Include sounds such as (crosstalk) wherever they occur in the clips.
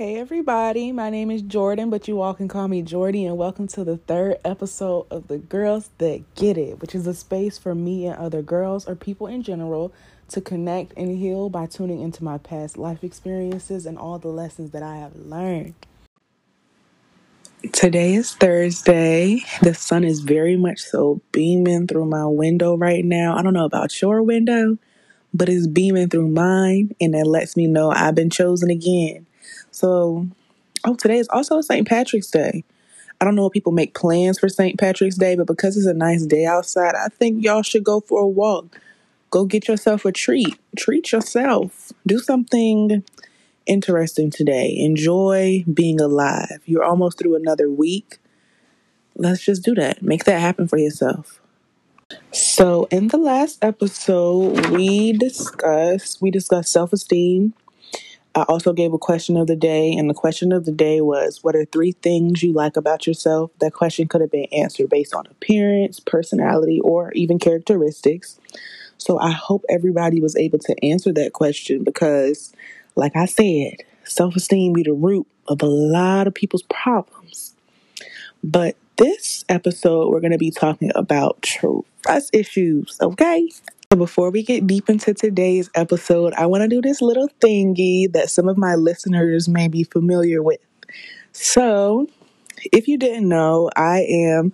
Hey everybody, my name is Jordan, but you all can call me Jordy, and welcome to the third episode of The Girls That Get It, which is a space for me and other girls or people in general to connect and heal by tuning into my past life experiences and all the lessons that I have learned. Today is Thursday. The sun is very much so beaming through my window right now. I don't know about your window, but it's beaming through mine, and it lets me know I've been chosen again. So, oh, today is also St. Patrick's Day. I don't know if people make plans for St. Patrick's Day, but because it's a nice day outside, I think y'all should go for a walk. Go get yourself a treat. Treat yourself. Do something interesting today. Enjoy being alive. You're almost through another week. Let's just do that. Make that happen for yourself. So, in the last episode, we discussed we discussed self-esteem, I also gave a question of the day, and the question of the day was What are three things you like about yourself? That question could have been answered based on appearance, personality, or even characteristics. So I hope everybody was able to answer that question because, like I said, self esteem be the root of a lot of people's problems. But this episode, we're going to be talking about trust issues, okay? Before we get deep into today's episode, I want to do this little thingy that some of my listeners may be familiar with. So, if you didn't know, I am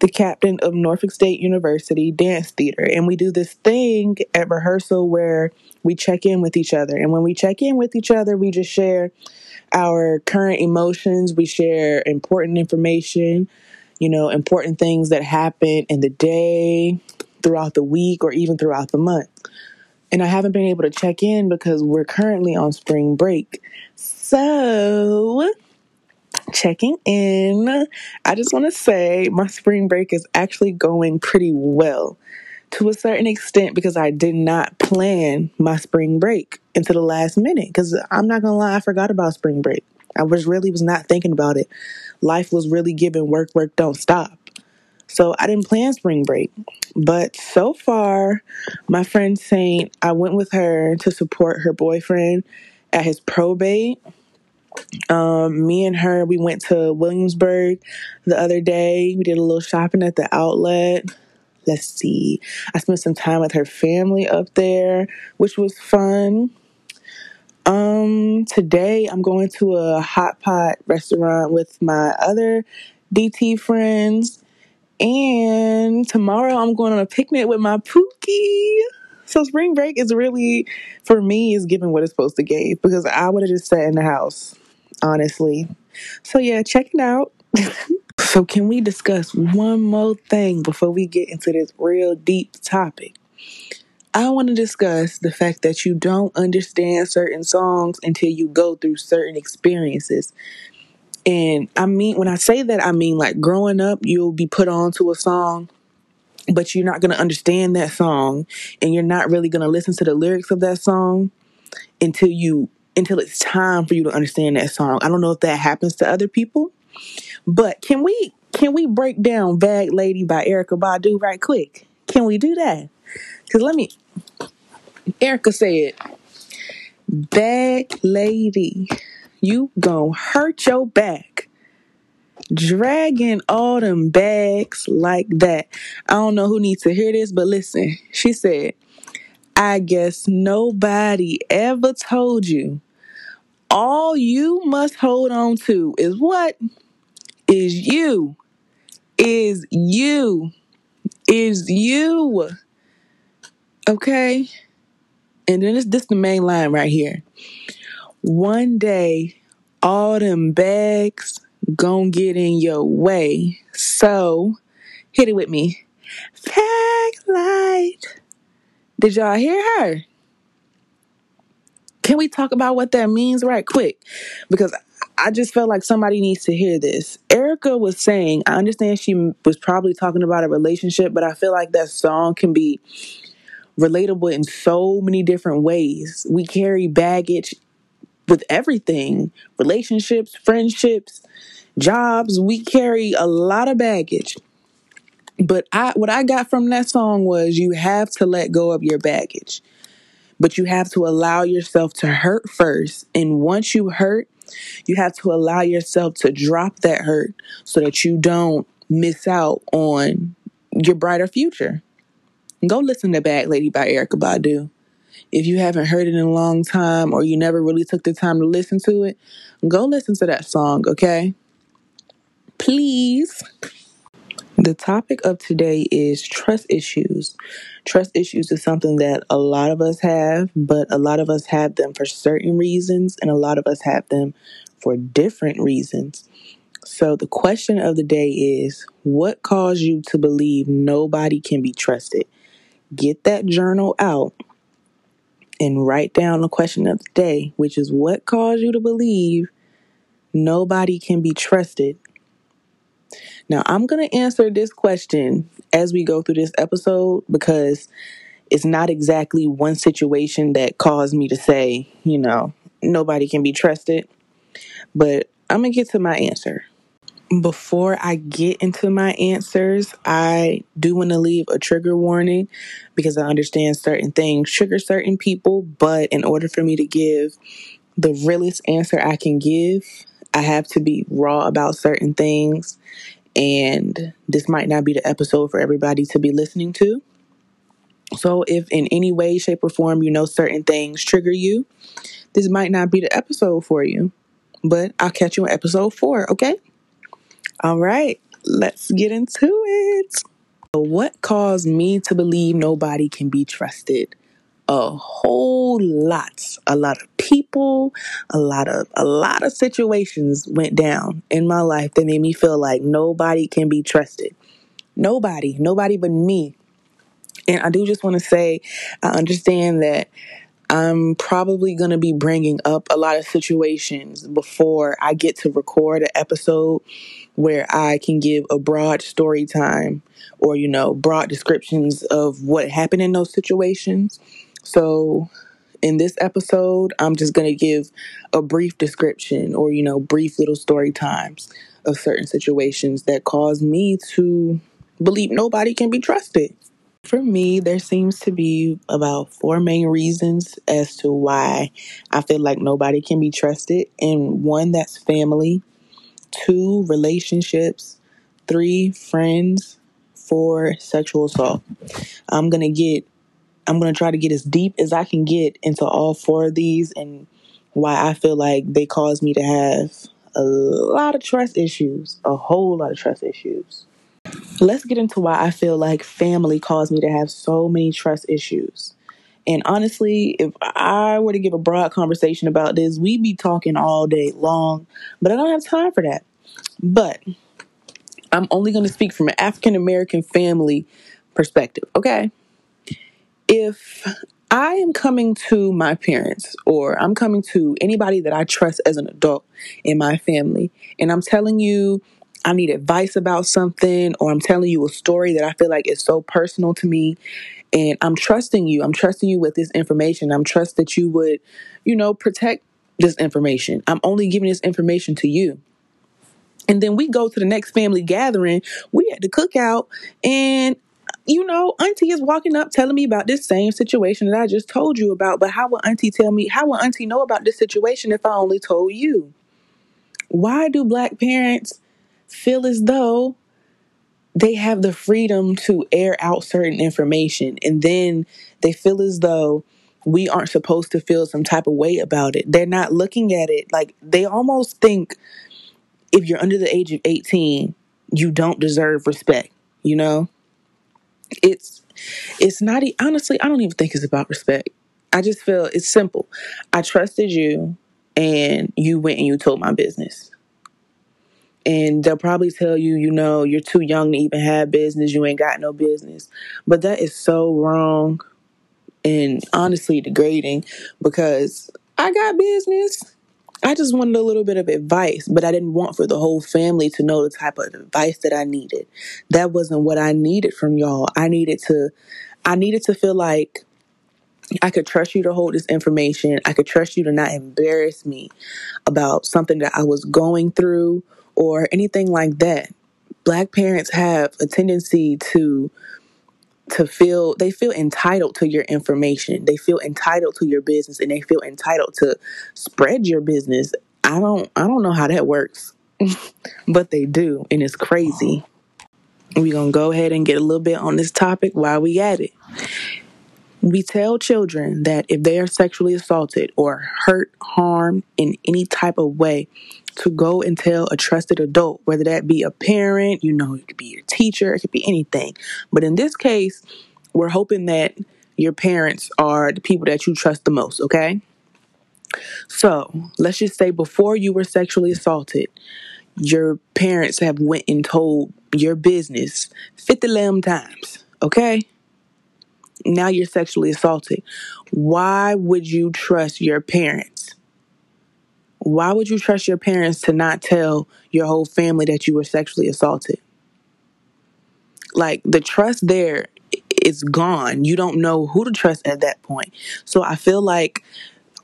the captain of Norfolk State University Dance Theater, and we do this thing at rehearsal where we check in with each other. And when we check in with each other, we just share our current emotions, we share important information, you know, important things that happen in the day, throughout the week or even throughout the month. And I haven't been able to check in because we're currently on spring break. So, checking in, I just want to say my spring break is actually going pretty well to a certain extent because I did not plan my spring break into the last minute. Because I'm not gonna lie, I forgot about spring break. I was really was not thinking about it. Life was really giving work, work, don't stop. So I didn't plan spring break. But so far, my friend Saint, I went with her to support her boyfriend at his probate. Um, me and her, we went to Williamsburg the other day. We did a little shopping at the outlet. Let's see. I spent some time with her family up there, which was fun. Um, today I'm going to a hot pot restaurant with my other DT friends and tomorrow I'm going on a picnic with my Pookie. So spring break is really, for me, is giving what it's supposed to give because I would have just sat in the house, honestly. So yeah, check it out. (laughs) so can we discuss one more thing before we get into this real deep topic? I want to discuss the fact that you don't understand certain songs until you go through certain experiences. And I mean, when I say that, I mean like growing up, you'll be put on to a song, but you're not going to understand that song and you're not really going to listen to the lyrics of that song until you until it's time for you to understand that song. I don't know if that happens to other people, but can we can we break down Bag Lady by Erykah Badu right quick? Can we do that? Cuz let me Erykah said, "Bag Lady you gon' hurt your back dragging all them bags like that. I don't know who needs to hear this, but listen. She said, I guess nobody ever told you. All you must hold on to is what? Is you. Is you. Is you. Okay? And then this this the main line right here. One day, all them bags gon' get in your way. So, hit it with me. Bag light. Did y'all hear her? Can we talk about what that means right quick? Because I just felt like somebody needs to hear this. Erykah was saying, I understand she was probably talking about a relationship, but I feel like that song can be relatable in so many different ways. We carry baggage with everything relationships, friendships, jobs. We carry a lot of baggage. But I what I got from that song was you have to let go of your baggage. But you have to allow yourself to hurt first. And once you hurt, You have to allow yourself to drop that hurt so that you don't miss out on your brighter future. Go listen to Bag Lady by Erykah Badu. If you haven't heard it in a long time or you never really took the time to listen to it, go listen to that song, okay? Please. The topic of today is trust issues. Trust issues is something that a lot of us have, but a lot of us have them for certain reasons, and a lot of us have them for different reasons. So, the question of the day is what caused you to believe nobody can be trusted? Get that journal out and write down the question of the day, which is what caused you to believe nobody can be trusted? Now, I'm going to answer this question as we go through this episode because it's not exactly one situation that caused me to say, you know, nobody can be trusted. But I'm going to get to my answer. Before I get into my answers, I do want to leave a trigger warning because I understand certain things trigger certain people. But in order for me to give the realest answer I can give, I have to be raw about certain things. And this might not be the episode for everybody to be listening to. So, if in any way, shape, or form you know certain things trigger you, this might not be the episode for you. But I'll catch you in episode four, okay? All right, let's get into it. What caused me to believe nobody can be trusted? A whole lot. A lot of people, a lot of a lot of situations went down in my life that made me feel like nobody can be trusted. Nobody, nobody but me. And I do just want to say I understand that I'm probably going to be bringing up a lot of situations before I get to record an episode where I can give a broad story time or, you know, broad descriptions of what happened in those situations. So, in this episode, I'm just going to give a brief description or, you know, brief little story times of certain situations that caused me to believe nobody can be trusted. For me, there seems to be about four main reasons as to why I feel like nobody can be trusted. And one, that's family two, relationships, three, friends, four, sexual assault. I'm going to get, I'm going to try to get as deep as I can get into all four of these and why I feel like they cause me to have a lot of trust issues, a whole lot of trust issues. Let's get into why I feel like family caused me to have so many trust issues. And honestly, if I were to give a broad conversation about this, we'd be talking all day long, but I don't have time for that. But I'm only going to speak from an African American family perspective, okay? If I am coming to my parents or I'm coming to anybody that I trust as an adult in my family, and I'm telling you I need advice about something, or I'm telling you a story that I feel like is so personal to me, and I'm trusting you. I'm trusting you with this information. I'm trust that you would, you know, protect this information. I'm only giving this information to you. And then we go to the next family gathering. We at the cookout, and you know, Auntie is walking up telling me about this same situation that I just told you about. But how will Auntie tell me? How will Auntie know about this situation if I only told you? Why do black parents feel as though they have the freedom to air out certain information and then they feel as though we aren't supposed to feel some type of way about it. They're not looking at it like they almost think if you're under the age of 18, you don't deserve respect, you know? It's it's not honestly, I don't even think it's about respect. I just feel it's simple. I trusted you and you went and you told my business and they'll probably tell you, you know, you're too young to even have business, you ain't got no business. But that is so wrong and honestly degrading because I got business. I just wanted a little bit of advice, but I didn't want for the whole family to know the type of advice that I needed. That wasn't what I needed from y'all. I needed to I needed to feel like I could trust you to hold this information. I could trust you to not embarrass me about something that I was going through or anything like that. Black parents have a tendency to to feel they feel entitled to your information. They feel entitled to your business and they feel entitled to spread your business. I don't I don't know how that works. (laughs) but they do, and it's crazy. We're gonna go ahead and get a little bit on this topic while we at it. We tell children that if they are sexually assaulted or hurt, harmed in any type of way, to go and tell a trusted adult, whether that be a parent, you know, it could be your teacher, it could be anything. But in this case, we're hoping that your parents are the people that you trust the most, okay? So let's just say before you were sexually assaulted, your parents have went and told your business 50 lamb times, okay? Now you're sexually assaulted. Why would you trust your parents? Why would you trust your parents to not tell your whole family that you were sexually assaulted? Like the trust there is gone. You don't know who to trust at that point. So I feel like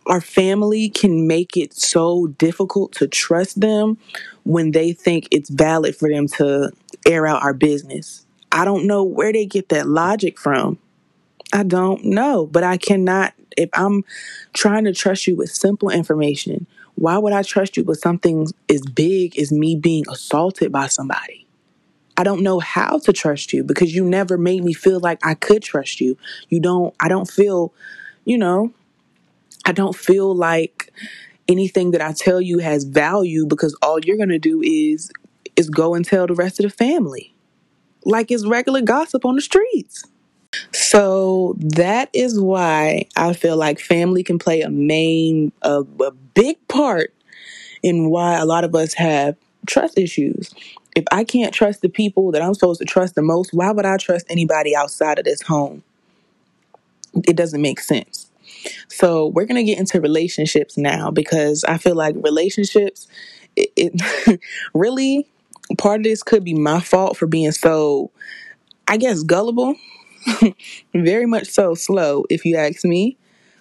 our family can make it so difficult to trust them when they think it's valid for them to air out our business. I don't know where they get that logic from. I don't know, but I cannot. If I'm trying to trust you with simple information, why would I trust you with something as big as me being assaulted by somebody? I don't know how to trust you because you never made me feel like I could trust you. You don't, I don't feel, you know, I don't feel like anything that I tell you has value because all you're going to do is is go and tell the rest of the family. Like it's regular gossip on the streets. So that is why I feel like family can play a main, a, a big part in why a lot of us have trust issues. If I can't trust the people that I'm supposed to trust the most, why would I trust anybody outside of this home? It doesn't make sense. So we're gonna get into relationships now because I feel like relationships, it, it (laughs) really part of this could be my fault for being so, I guess, gullible (laughs) Very much so slow, if you ask me.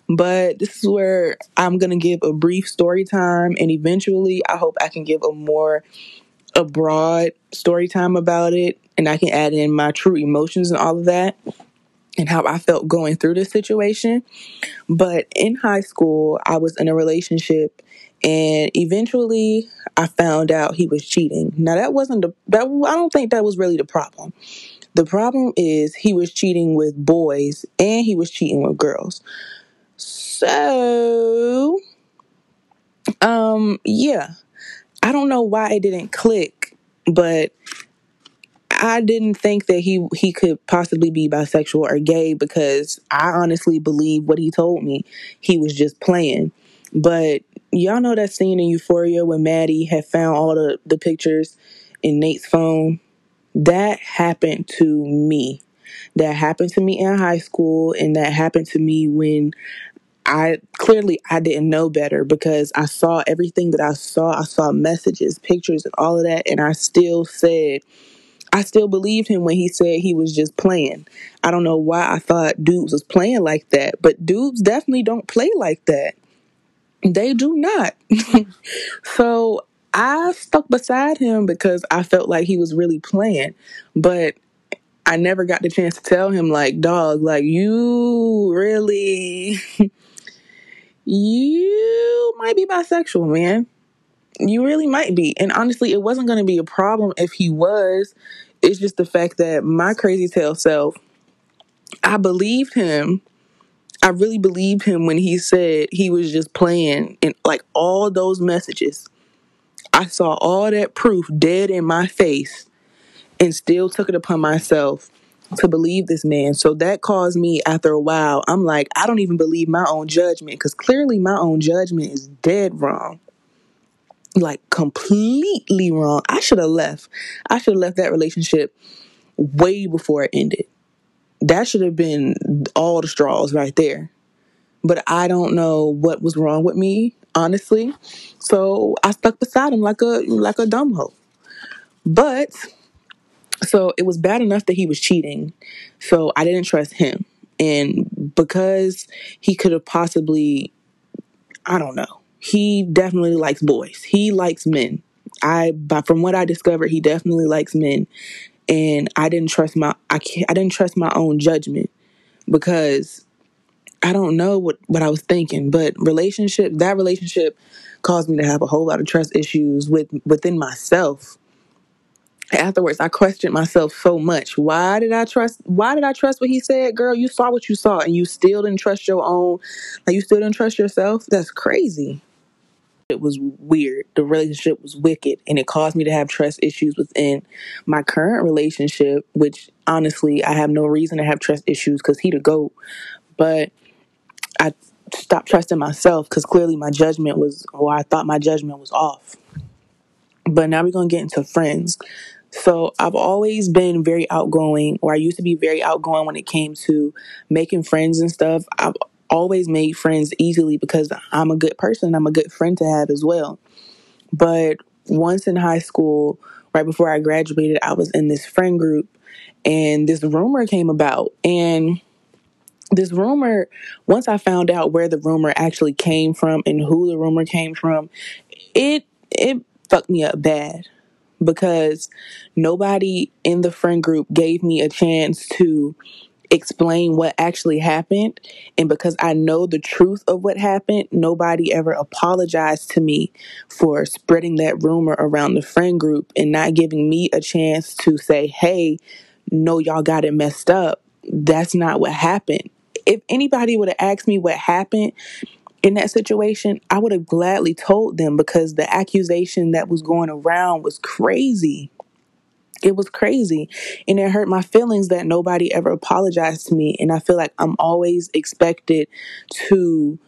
But this is where I'm going to give a brief story time, and eventually, I hope I can give a more a broad story time about it, and I can add in my true emotions and all of that, and how I felt going through this situation. But in high school, I was in a relationship, and eventually, I found out he was cheating. Now, that wasn't the that I don't think that was really the problem. The problem is he was cheating with boys and he was cheating with girls. So, um, yeah, I don't know why it didn't click, but I didn't think that he he could possibly be bisexual or gay because I honestly believe what he told me. He was just playing. But y'all know that scene in Euphoria when Maddie had found all the, the pictures in Nate's phone that happened to me. That happened to me in high school, and that happened to me when I clearly I didn't know better because I saw everything that I saw. I saw messages, pictures, and all of that, and I still said I still believed him when he said he was just playing. I don't know why I thought dudes was playing like that, but dudes definitely don't play like that. They do not. (laughs) so I stuck beside him because I felt like he was really playing, but I never got the chance to tell him like, dog, like you really (laughs) you might be bisexual, man. You really might be. And honestly, it wasn't going to be a problem if he was. It's just the fact that my crazy tail self I believed him. I really believed him when he said he was just playing and like all those messages I saw all that proof dead in my face and still took it upon myself to believe this man. So that caused me, after a while, I'm like, I don't even believe my own judgment because clearly my own judgment is dead wrong. Like, completely wrong. I should have left. I should have left that relationship way before it ended. That should have been all the straws right there. But I don't know what was wrong with me honestly. So I stuck beside him like a like a dumb hoe. But so it was bad enough that he was cheating. So I didn't trust him. And because he could have possibly I don't know. He definitely likes boys. He likes men. I but from what I discovered, he definitely likes men. And I didn't trust my I can't, I didn't trust my own judgment because I don't know what, what I was thinking, but relationship that relationship caused me to have a whole lot of trust issues with within myself. Afterwards, I questioned myself so much. Why did I trust why did I trust what he said? Girl, you saw what you saw and you still didn't trust your own like you still didn't trust yourself? That's crazy. It was weird. The relationship was wicked and it caused me to have trust issues within my current relationship, which honestly I have no reason to have trust issues because he the GOAT. But I stopped trusting myself because clearly my judgment was, or I thought my judgment was off. But now we're going to get into friends. So I've always been very outgoing, or I used to be very outgoing when it came to making friends and stuff. I've always made friends easily because I'm a good person. I'm a good friend to have as well. But once in high school, right before I graduated, I was in this friend group and this rumor came about. And this rumor, once I found out where the rumor actually came from and who the rumor came from, it it fucked me up bad because nobody in the friend group gave me a chance to explain what actually happened. And because I know the truth of what happened, nobody ever apologized to me for spreading that rumor around the friend group and not giving me a chance to say, hey, no, y'all got it messed up. That's not what happened if anybody would have asked me what happened in that situation, I would have gladly told them because the accusation that was going around was crazy. It was crazy. And it hurt my feelings that nobody ever apologized to me. And I feel like I'm always expected to,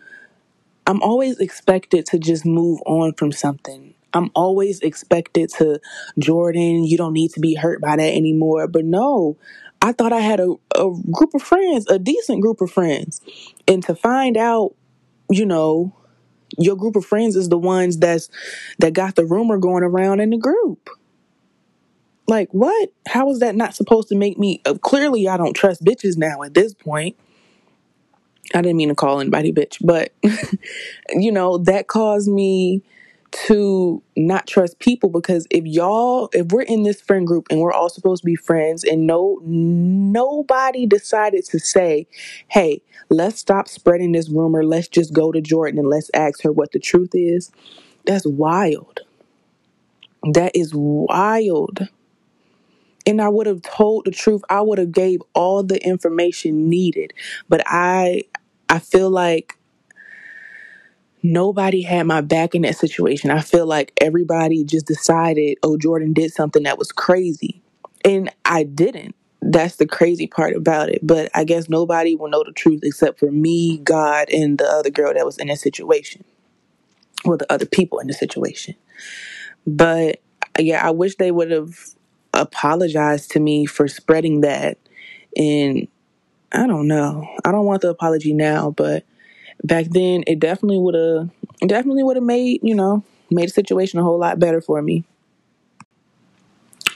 I'm always expected to just move on from something. I'm always expected to, Jordan, you don't need to be hurt by that anymore. But no, I thought I had a, a group of friends, a decent group of friends. And to find out, you know, your group of friends is the ones that's that got the rumor going around in the group. Like what? How is that not supposed to make me? Uh, clearly, I don't trust bitches now at this point. I didn't mean to call anybody bitch, but (laughs) you know that caused me to not trust people because if y'all if we're in this friend group and we're all supposed to be friends and no nobody decided to say hey let's stop spreading this rumor. Let's just go to jordan and let's ask her what the truth is. That's wild. That is wild. And i would have told the truth. I would have gave all the information needed. But i i feel like nobody had my back in that situation. I feel like everybody just decided, oh, Jordan did something that was crazy. And I didn't. That's the crazy part about it. But I guess nobody will know the truth except for me, God, and the other girl that was in that situation. Well, the other people in the situation. But yeah, I wish they would have apologized to me for spreading that. And I don't know. I don't want the apology now, but back then it definitely would have definitely would have made you know made the situation a whole lot better for me.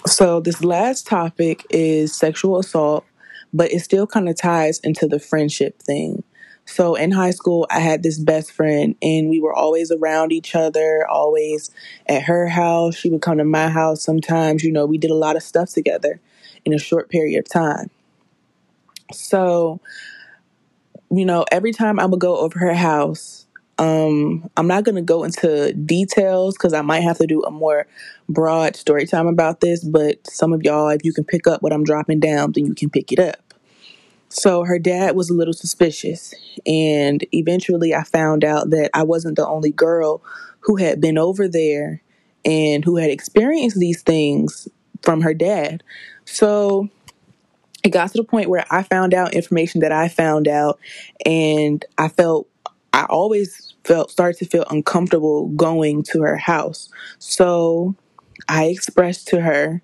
So this last topic is sexual assault but it still kind of ties into the friendship thing. So in high school i had this best friend and we were always around each other always at her house. She would come to my house sometimes you know we did a lot of stuff together in a short period of time. So you know, every time I would go over her house, um, I'm not going to go into details because I might have to do a more broad story time about this, but some of y'all, if you can pick up what I'm dropping down, then you can pick it up. So her dad was a little suspicious, and eventually I found out that I wasn't the only girl who had been over there and who had experienced these things from her dad. So it got to the point where I found out information that I found out, and I felt I always felt started to feel uncomfortable going to her house. So I expressed to her,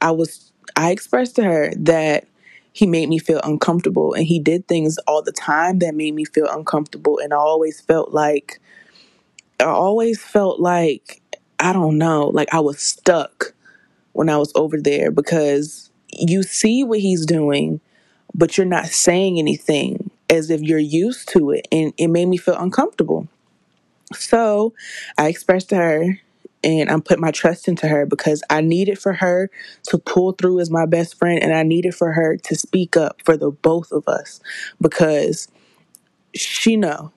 I was I expressed to her that he made me feel uncomfortable and he did things all the time that made me feel uncomfortable and I always felt like I always felt like I don't know, like I was stuck when I was over there because you see what he's doing, but you're not saying anything as if you're used to it. And it made me feel uncomfortable. So I expressed to her and I put my trust into her because I needed for her to pull through as my best friend and I needed for her to speak up for the both of us because she know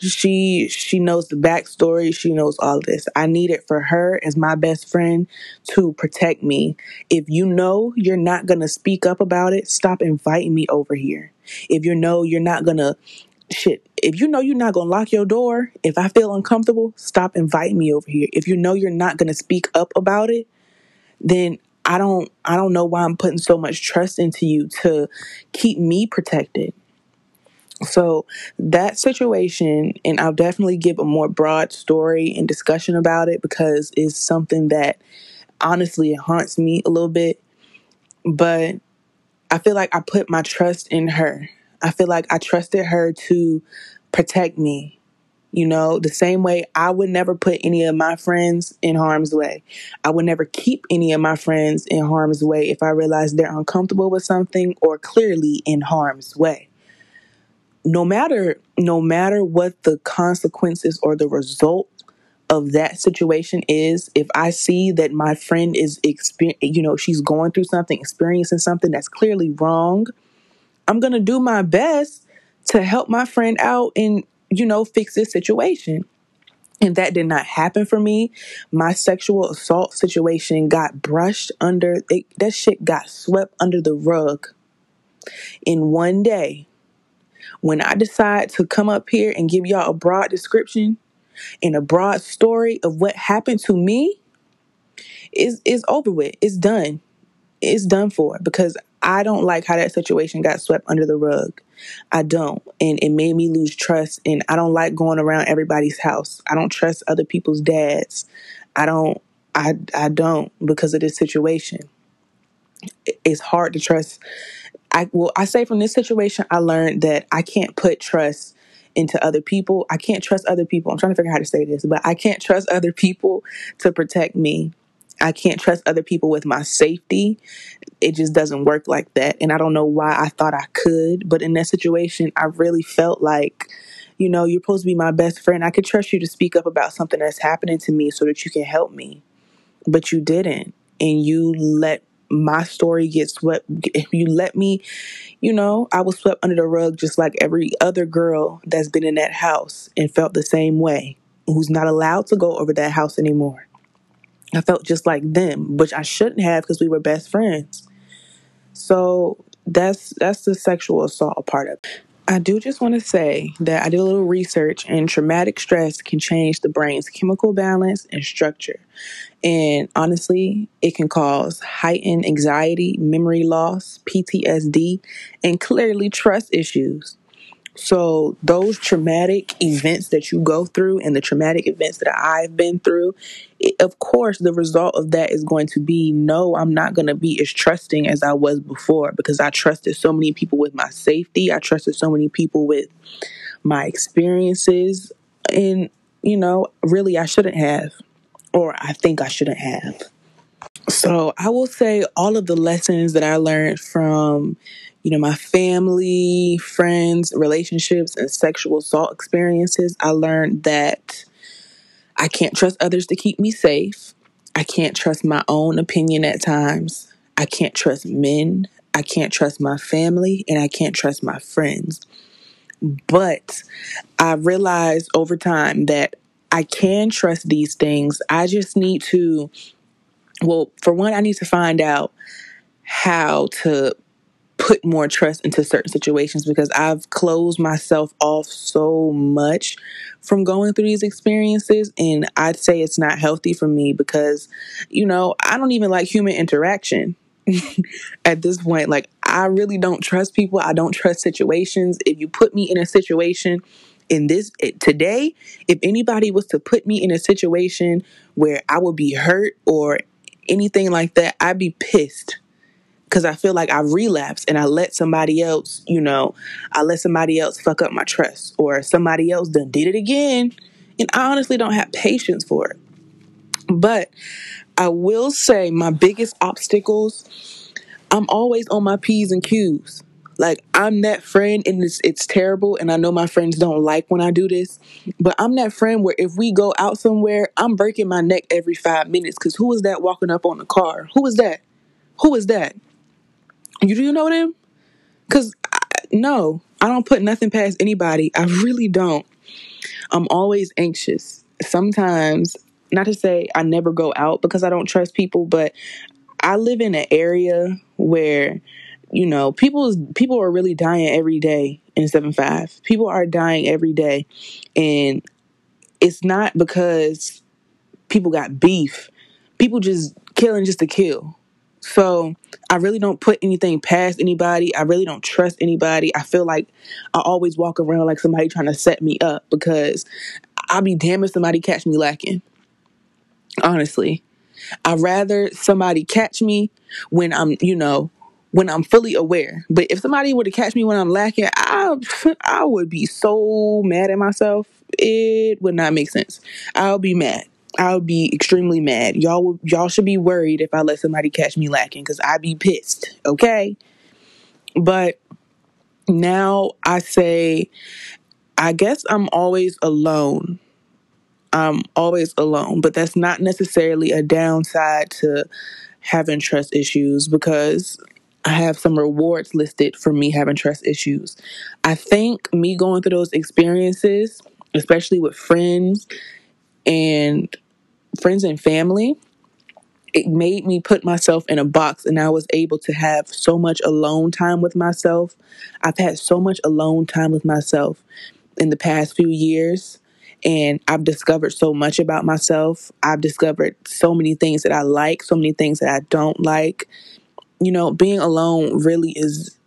she she knows the backstory. She knows all this. I need it for her as my best friend to protect me. If you know you're not gonna speak up about it stop inviting me over here. If you know you're not gonna shit if you know you're not gonna lock your door if i feel uncomfortable stop inviting me over here. If you know you're not gonna speak up about it then i don't i don't know why i'm putting so much trust into you to keep me protected so that situation, and I'll definitely give a more broad story and discussion about it because it's something that honestly it haunts me a little bit. But I feel like I put my trust in her. I feel like I trusted her to protect me. You know, the same way I would never put any of my friends in harm's way. I would never keep any of my friends in harm's way if I realized they're uncomfortable with something or clearly in harm's way no matter no matter what the consequences or the result of that situation is if i see that my friend is exper- you know she's going through something experiencing something that's clearly wrong i'm going to do my best to help my friend out and you know fix this situation. And that did not happen for me my sexual assault situation got brushed under it, that shit got swept under the rug. In one day when I decide to come up here and give y'all a broad description and a broad story of what happened to me, is is over with. It's done. It's done for because I don't like how that situation got swept under the rug. I don't. And it made me lose trust. And I don't like going around everybody's house. I don't trust other people's dads. I don't I I don't because of this situation. It's hard to trust I well, I say from this situation, I learned that I can't put trust into other people. I can't trust other people. I'm trying to figure out how to say this, but I can't trust (laughs) other people to protect me. I can't trust other people with my safety. It just doesn't work like that. And I don't know why I thought I could, but in that situation, I really felt like, you know, you're supposed to be my best friend. I could trust you to speak up about something that's happening to me so that you can help me. But you didn't. And you let my story gets swept if you let me you know i was swept under the rug just like every other girl that's been in that house and felt the same way who's not allowed to go over that house anymore. I felt just like them which i shouldn't have because we were best friends. So that's that's the sexual assault part of it I do just want to say that I did a little research, and traumatic stress can change the brain's chemical balance and structure. And honestly, it can cause heightened anxiety, memory loss, PTSD, and clearly trust issues. So, those traumatic events that you go through and the traumatic events that I've been through, it, of course, the result of that is going to be no, I'm not going to be as trusting as I was before because I trusted so many people with my safety. I trusted so many people with my experiences. And, you know, really, I shouldn't have or I think I shouldn't have. So I will say all of the lessons that I learned from, you know, my family, friends, relationships, and sexual assault experiences, I learned that I can't trust others to keep me safe. I can't trust my own opinion at times. I can't trust men. I can't trust my family. And I can't trust my friends. But I realized over time that I can trust these things. I just need to, well, for one, I need to find out how to put more trust into certain situations because I've closed myself off so much from going through these experiences. And I'd say it's not healthy for me because, you know, I don't even like human interaction. (laughs) at this point like i really don't trust people i don't trust situations if you put me in a situation in this today, if anybody was to put me in a situation where I would be hurt or anything like that, I'd be pissed because I feel like I relapsed and I let somebody else, you know, I let somebody else fuck up my trust or somebody else done did it again. And I honestly don't have patience for it. But I will say my biggest obstacles, I'm always on my P's and Q's. Like I'm that friend and it's it's terrible and I know my friends don't like when I do this, but I'm that friend where if we go out somewhere, I'm breaking my neck every 5 minutes cuz who is that walking up on the car? Who is that? Who is that? You do you know them? Cuz no. I don't put nothing past anybody. I really don't. I'm always anxious. Sometimes, not to say I never go out because I don't trust people, but I live in an area where you know people people are really dying every day in seven five. People are dying every day, and it's not because people got beef. People just killing just to kill. So I really don't put anything past anybody. I really don't trust anybody. I feel like I always walk around like somebody trying to set me up because I'll be damned if somebody catch me lacking. Honestly. I'd rather somebody catch me when I'm, you know, when I'm fully aware. But if somebody were to catch me when I'm lacking, I (laughs) I would be so mad at myself. It would not make sense. I'll be mad. I would be extremely mad. Y'all y'all should be worried if I let somebody catch me lacking cuz I'd be pissed, okay? But now I say I guess I'm always alone. I'm always alone, but that's not necessarily a downside to having trust issues because I have some rewards listed for me having trust issues. I think me going through those experiences, especially with friends and friends and family, it made me put myself in a box and I was able to have so much alone time with myself. I've had so much alone time with myself in the past few years and I've discovered so much about myself. I've discovered so many things that I like, so many things that I don't like. You know, being alone really is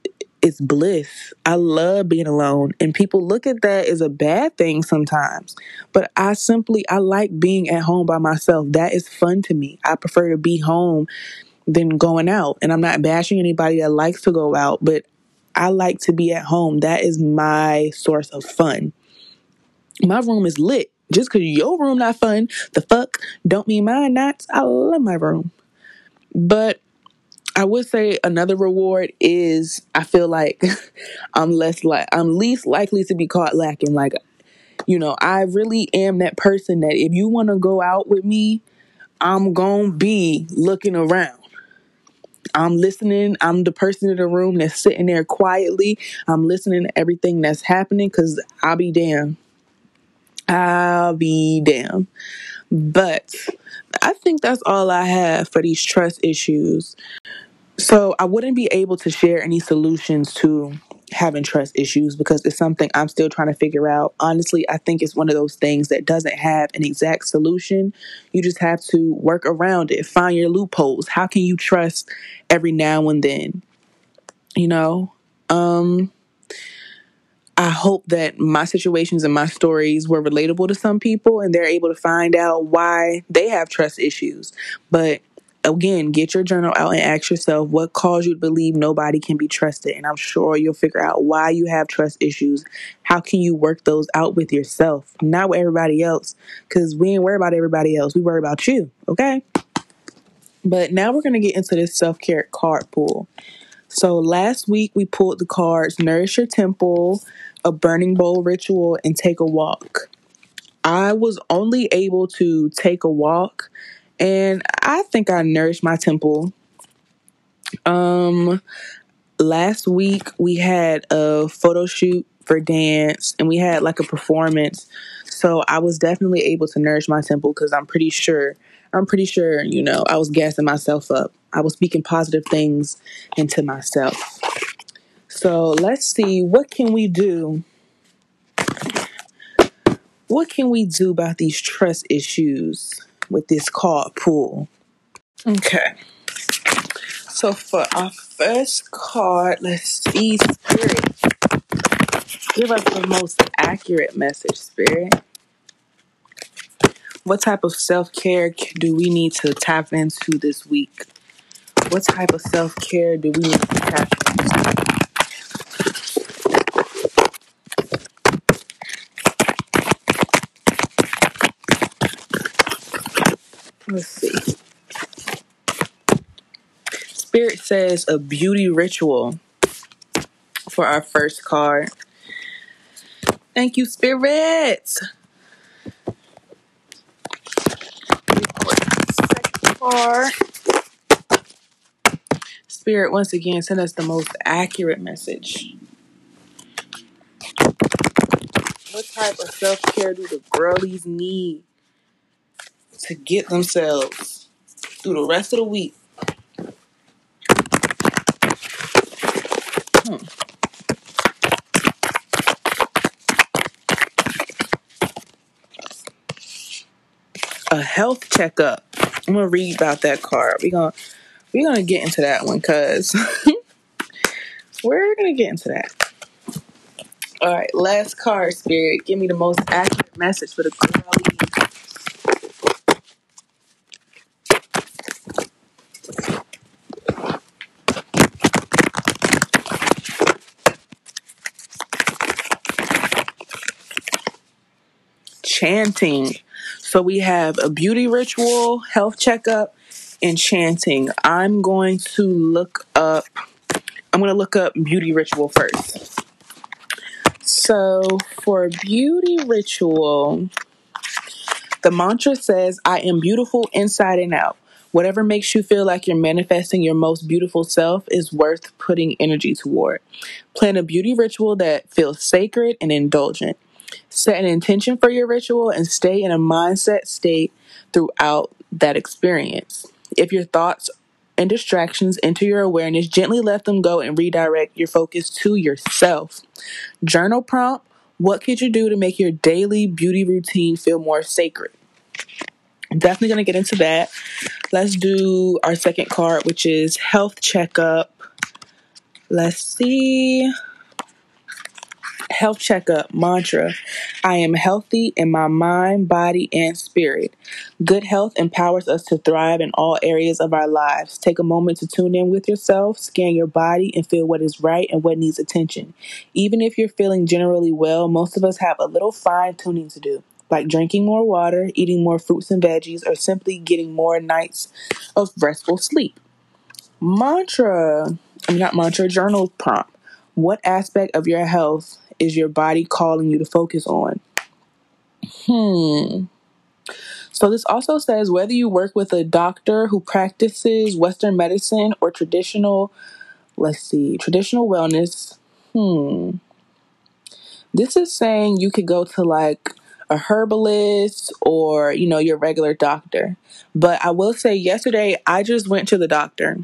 is bliss. I love being alone and people look at that as a bad thing sometimes. But I simply I like being at home by myself. That is fun to me. I prefer to be home than going out. And I'm not bashing anybody that likes to go out, but I like to be at home. That is my source of fun. My room is lit. Just because your room not fun, the fuck don't mean mine not. I love my room. But I would say another reward is I feel like (laughs) I'm less like I'm least likely to be caught lacking. Like, you know, I really am that person that if you want to go out with me, I'm gonna be looking around. I'm listening. I'm the person in the room that's sitting there quietly. I'm listening to everything that's happening because I'll be damned. I'll be damned. But I think that's all I have for these trust issues. So I wouldn't be able to share any solutions to having trust issues because it's something I'm still trying to figure out. Honestly, I think it's one of those things that doesn't have an exact solution. You just have to work around it, find your loopholes. How can you trust every now and then? You know? Um I hope that my situations and my stories were relatable to some people and they're able to find out why they have trust issues. But again, get your journal out and ask yourself what caused you to believe nobody can be trusted. And I'm sure you'll figure out why you have trust issues. How can you work those out with yourself, not with everybody else? Because we ain't worry about everybody else. We worry about you, okay? But now we're going to get into this self care card pool. So last week we pulled the cards Nourish Your Temple, a burning bowl ritual, and take a walk. I was only able to take a walk and I think I nourished my temple. Um last week we had a photo shoot for dance and we had like a performance. So I was definitely able to nourish my temple cuz I'm pretty sure I'm pretty sure, you know, I was gassing myself up. I was speaking positive things into myself. So let's see what can we do what can we do about these trust issues with this card pool? Okay. So for our first card, let's see, Spirit. Give us the most accurate message, Spirit. What type of self care do we need to tap into this week? What type of self care do we need to tap into? Let's see. Spirit says a beauty ritual for our first card. Thank you, Spirit. Second card. Spirit once again send us the most accurate message. What type of self care do the girlies need to get themselves through the rest of the week? Hmm. A health checkup. I'm gonna read about that card. We're gonna we're gonna get into that one because (laughs) we're gonna get into that. All right, last card, Spirit. Give me the most accurate message for the. Chanting. So we have a beauty ritual, health checkup, and chanting. I'm going to look up I'm going to look up beauty ritual first. So for beauty ritual, the mantra says, I am beautiful inside and out. Whatever makes you feel like you're manifesting your most beautiful self is worth putting energy toward. Plan a beauty ritual that feels sacred and indulgent. Set an intention for your ritual and stay in a mindset state throughout that experience. If your thoughts and distractions enter your awareness, gently let them go and redirect your focus to yourself. Journal prompt What could you do to make your daily beauty routine feel more sacred? Definitely going to get into that. Let's do our second card, which is health checkup. Let's see health checkup mantra I am healthy in my mind, body, and spirit. Good health empowers us to thrive in all areas of our lives. Take a moment to tune in with yourself, scan your body, and feel what is right and what needs attention. Even if you're feeling generally well, most of us have a little fine tuning to do. Like drinking more water, eating more fruits and veggies, or simply getting more nights of restful sleep. Mantra, I'm not mantra, journal prompt. What aspect of your health is your body calling you to focus on? Hmm. So this also says whether you work with a doctor who practices Western medicine or traditional, let's see, traditional wellness. Hmm. This is saying you could go to like a herbalist or, you know, your regular doctor. But I will say yesterday I just went to the doctor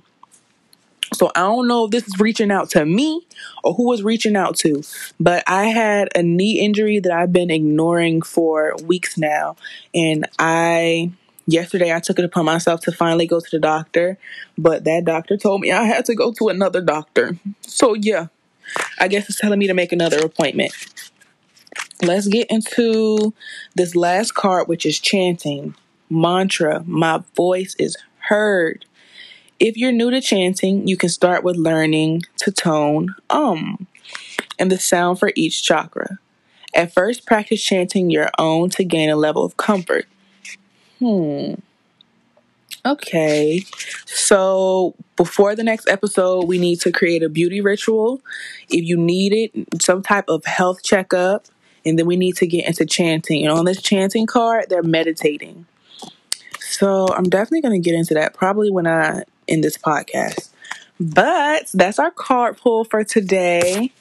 so I don't know if this is reaching out to me or who was reaching out to, but I had a knee injury that I've been ignoring for weeks now. And I, yesterday, I took it upon myself to finally go to the doctor, but that doctor told me I had to go to another doctor. So yeah, I guess it's telling me to make another appointment. Let's get into this last card, which is chanting mantra. My voice is heard. If you're new to chanting, you can start with learning to tone um and the sound for each chakra. At first, practice chanting your own to gain a level of comfort. Hmm. Okay. So, before the next episode, we need to create a beauty ritual. If you need it, some type of health checkup, and then we need to get into chanting. And on this chanting card, they're meditating. So, I'm definitely going to get into that probably when I in this podcast. But that's our card pull for today.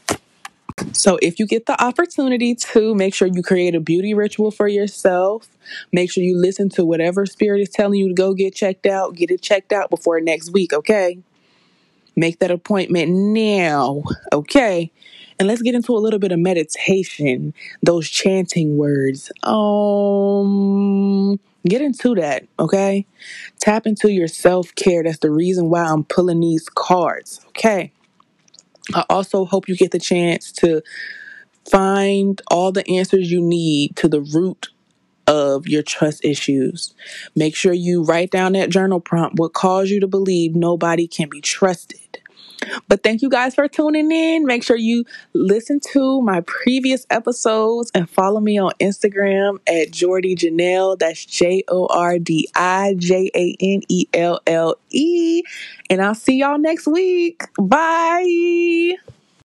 So, if you get the opportunity to make sure you create a beauty ritual for yourself, make sure you listen to whatever spirit is telling you to go get checked out, get it checked out before next week, okay? Make that appointment now, okay? And let's get into a little bit of meditation, those chanting words. Um, Get into that, okay? Tap into your self care. That's the reason why I'm pulling these cards, okay? I also hope you get the chance to find all the answers you need to the root of your trust issues. Make sure you write down that journal prompt what caused you to believe nobody can be trusted. But thank you guys for tuning in. Make sure you listen to my previous episodes and follow me on Instagram at Jordy Janelle. That's J O R D I J A N E L L E. And I'll see y'all next week. Bye.